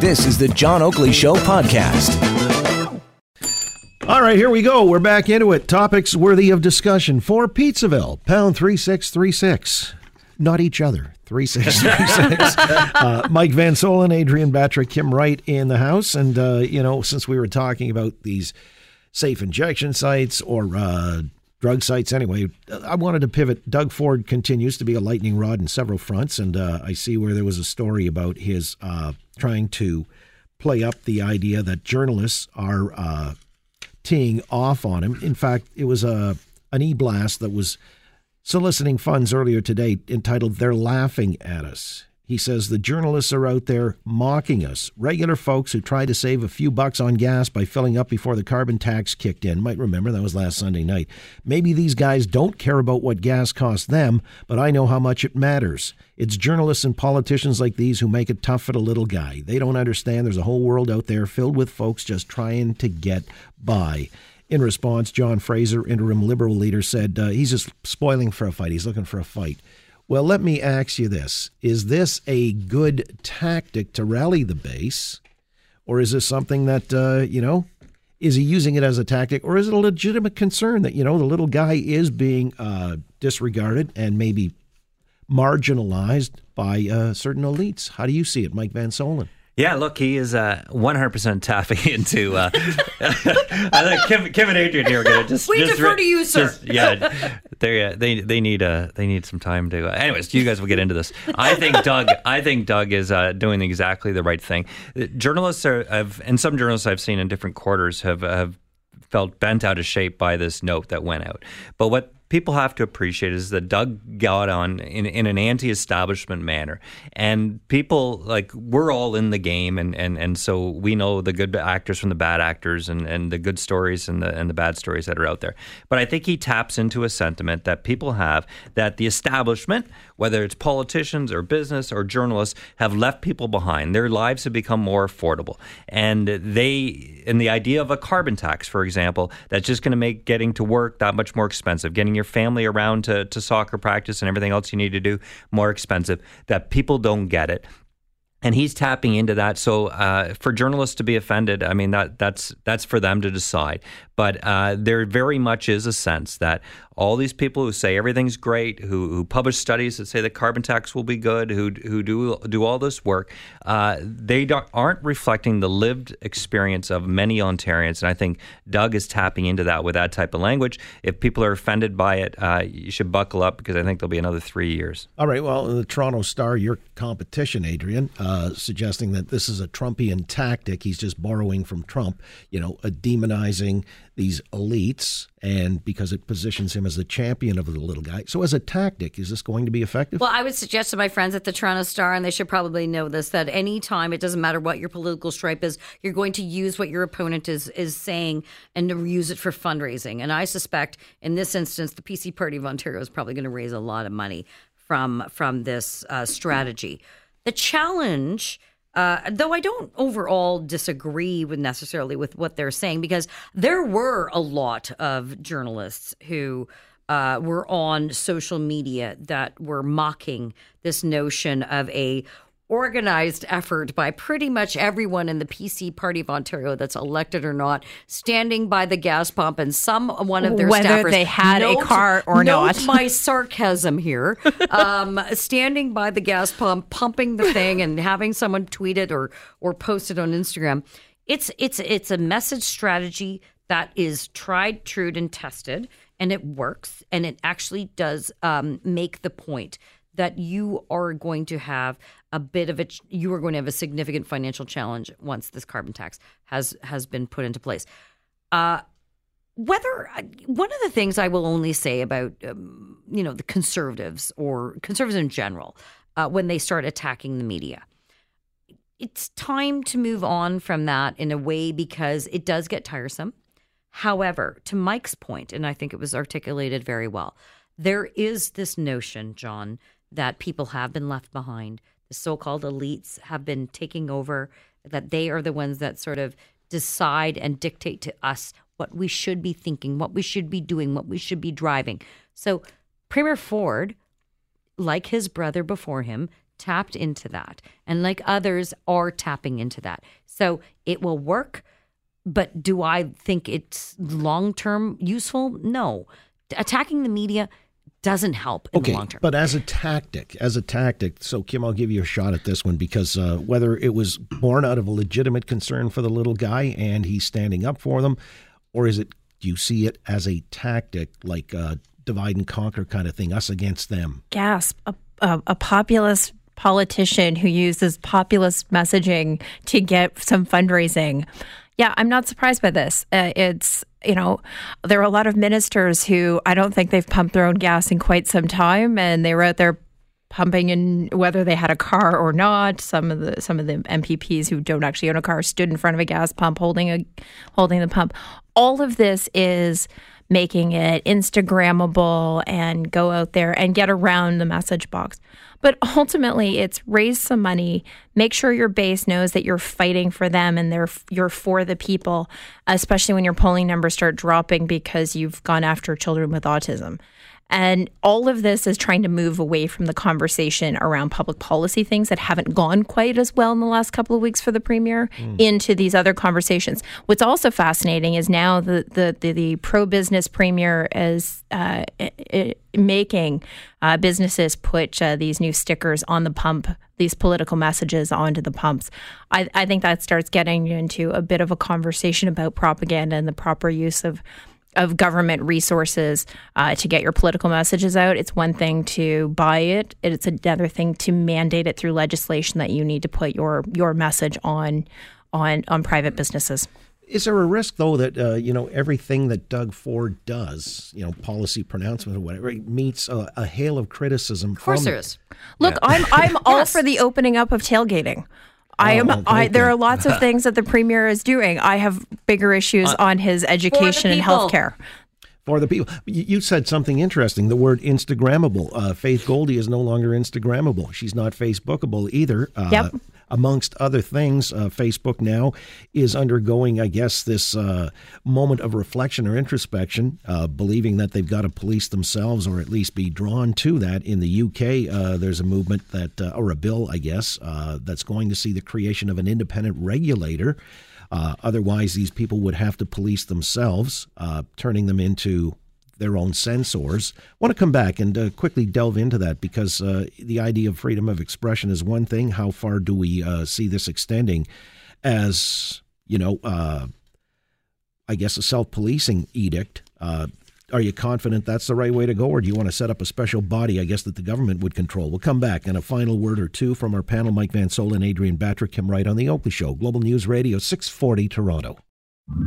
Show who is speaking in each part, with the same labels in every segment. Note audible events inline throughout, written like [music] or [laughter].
Speaker 1: This is the John Oakley Show podcast.
Speaker 2: All right, here we go. We're back into it. Topics worthy of discussion for Pizzaville, pound 3636. Not each other. 3636. [laughs] uh, Mike Van Soelen, Adrienne Batrick, Kim Wright in the house. And, uh, you know, since we were talking about these safe injection sites or uh, drug sites anyway, I wanted to pivot. Doug Ford continues to be a lightning rod in several fronts. And uh, I see where there was a story about his uh, trying to play up the idea that journalists are uh, teeing off on him. In fact, it was a an e-blast that was soliciting funds earlier today entitled They're Laughing at Us. He says the journalists are out there mocking us. Regular folks who try to save a few bucks on gas by filling up before the carbon tax kicked in. Might remember that was last Sunday night. Maybe these guys don't care about what gas costs them, but I know how much it matters. It's journalists and politicians like these who make it tough for the little guy. They don't understand there's a whole world out there filled with folks just trying to get by. In response, John Fraser, interim Liberal leader, said uh, he's just spoiling for a fight. He's looking for a fight. Well, let me ask you this Is this a good tactic to rally the base? Or is this something that, uh, you know, is he using it as a tactic? Or is it a legitimate concern that, you know, the little guy is being uh, disregarded and maybe marginalized by uh, certain elites? How do you see it, Mike Van Soelen?
Speaker 3: Yeah, look, he is uh, 100% tapping [laughs] into. Uh, [laughs] I think Kim, Kim and Adrienne here are going to just.
Speaker 4: We
Speaker 3: just,
Speaker 4: defer to you, sir.
Speaker 3: Just, yeah, they uh, they they need uh, they need some time to. Uh, anyways, you guys will get into this. I think Doug. I think Doug is uh, doing exactly the right thing. Journalists are, have, and some journalists I've seen in different quarters have have felt bent out of shape by this note that went out. But what people have to appreciate is that Doug got on in, in an anti-establishment manner, and people like we're all in the game, and, and, and so we know the good actors from the bad actors, and, and the good stories and the and the bad stories that are out there. But I think he taps into a sentiment that people have that the establishment, whether it's politicians or business or journalists, have left people behind. Their lives have become more affordable, and they and the idea of a carbon tax, for example, that's just going to make getting to work that much more expensive, getting your your family around to, to soccer practice and everything else you need to do more expensive, that people don't get it and he's tapping into that. So uh, for journalists to be offended, I mean that that's that's for them to decide. But uh, there very much is a sense that all these people who say everything's great, who, who publish studies that say the carbon tax will be good, who who do do all this work, uh, they aren't reflecting the lived experience of many Ontarians. And I think Doug is tapping into that with that type of language. If people are offended by it, uh, you should buckle up because I think there'll be another three years.
Speaker 2: All right. Well, the Toronto Star, your competition, Adrienne, uh, suggesting that this is a Trumpian tactic. He's just borrowing from Trump. You know, demonizing these elites and because it positions him as the champion of the little guy. So, as a tactic, is this going to be effective?
Speaker 4: Well, I would suggest to my friends at the Toronto Star, and they should probably know this, that anytime it doesn't matter what your political stripe is, you're going to use what your opponent is is saying and use it for fundraising. And I suspect in this instance, the PC Party of Ontario is probably going to raise a lot of money from from this uh, strategy. The challenge uh, though I don't overall disagree with necessarily with what they're saying because there were a lot of journalists who uh, were on social media that were mocking this notion of a organized effort by pretty much everyone in the PC Party of Ontario that's elected or not, standing by the gas pump, and some one of their
Speaker 5: whether
Speaker 4: staffers
Speaker 5: they had
Speaker 4: note,
Speaker 5: a car or
Speaker 4: note
Speaker 5: not.
Speaker 4: my sarcasm here. [laughs] Um, standing by the gas pump, pumping the thing, and having someone tweet it or or post it on Instagram. It's it's it's a message strategy that is tried, true, and tested, and it works, and it actually does um, make the point that you are going to have a bit of a you are going to have a significant financial challenge once this carbon tax has has been put into place. Uh, whether uh, one of the things I will only say about um, you know the conservatives or conservatives in general uh, when they start attacking the media, it's time to move on from that in a way because it does get tiresome. However, to Mike's point, and I think it was articulated very well, there is this notion, John, that people have been left behind. The so called elites have been taking over, that they are the ones that sort of decide and dictate to us what we should be thinking, what we should be doing, what we should be driving. So, Premier Ford, like his brother before him, tapped into that. And like others are tapping into that. So, it will work. But do I think it's long term useful? No. Attacking the media doesn't help in
Speaker 2: okay,
Speaker 4: the long term.
Speaker 2: But as a tactic, as a tactic, so Kim, I'll give you a shot at this one because uh, whether it was born out of a legitimate concern for the little guy and he's standing up for them, or is it do you see it as a tactic like a divide and conquer kind of thing, us against them?
Speaker 5: Gasp! A, a, a populist politician who uses populist messaging to get some fundraising. Yeah, I'm not surprised by this. Uh, it's, you know, there are a lot of ministers who I don't think they've pumped their own gas in quite some time, and they were out there pumping in whether they had a car or not. Some of the some of the MPPs who don't actually own a car stood in front of a gas pump holding a holding the pump. All of this is making it Instagrammable and go out there and get around the message box. But ultimately, it's raise some money, make sure your base knows that you're fighting for them and they're you're for the people, especially when your polling numbers start dropping because you've gone after children with autism. And all of this is trying to move away from the conversation around public policy things that haven't gone quite as well in the last couple of weeks for the premier mm. into these other conversations. What's also fascinating is now the the the, the pro business premier is uh, making uh, businesses put uh, these new stickers on the pump, these political messages onto the pumps. I, I think that starts getting into a bit of a conversation about propaganda and the proper use of of government resources uh, to get your political messages out. It's one thing to buy it; it's another thing to mandate it through legislation that you need to put your your message on on on private businesses.
Speaker 2: Is there a risk, though, that uh, you know everything that Doug Ford does, you know, policy pronouncement or whatever, meets a, a hail of criticism?
Speaker 4: Of course,
Speaker 2: from,
Speaker 4: there is.
Speaker 5: Look, yeah. I'm I'm [laughs] all yes. for the opening up of tailgating. I am. Oh, I, there are lots of [laughs] things that the premier is doing. I have bigger issues uh, on his education and healthcare.
Speaker 2: For the people, you said something interesting. The word Instagrammable. Uh, Faith Goldy is no longer Instagrammable. She's not Facebookable either. Uh,
Speaker 5: yep
Speaker 2: amongst other things, uh, Facebook now is undergoing, I guess, this uh, moment of reflection or introspection, uh, believing that they've got to police themselves or at least be drawn to that. In the UK, uh, there's a movement that, uh, or a bill, I guess, uh, that's going to see the creation of an independent regulator. Otherwise, these people would have to police themselves, turning them into their own censors. I want to come back and uh, quickly delve into that because uh, the idea of freedom of expression is one thing. How far do we uh, see this extending as, you know, uh, I guess a self policing edict? Are you confident that's the right way to go, or do you want to set up a special body, I guess, that the government would control? We'll come back. And a final word or two from our panel Mike Van and Adrienne Batrick, Kim Wright on The Oakley Show, Global News Radio, 640 Toronto.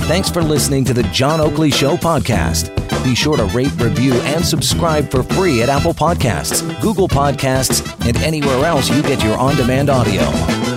Speaker 1: Thanks for listening to the John Oakley Show podcast. Be sure to rate, review, and subscribe for free at Apple Podcasts, Google Podcasts, and anywhere else you get your on demand audio.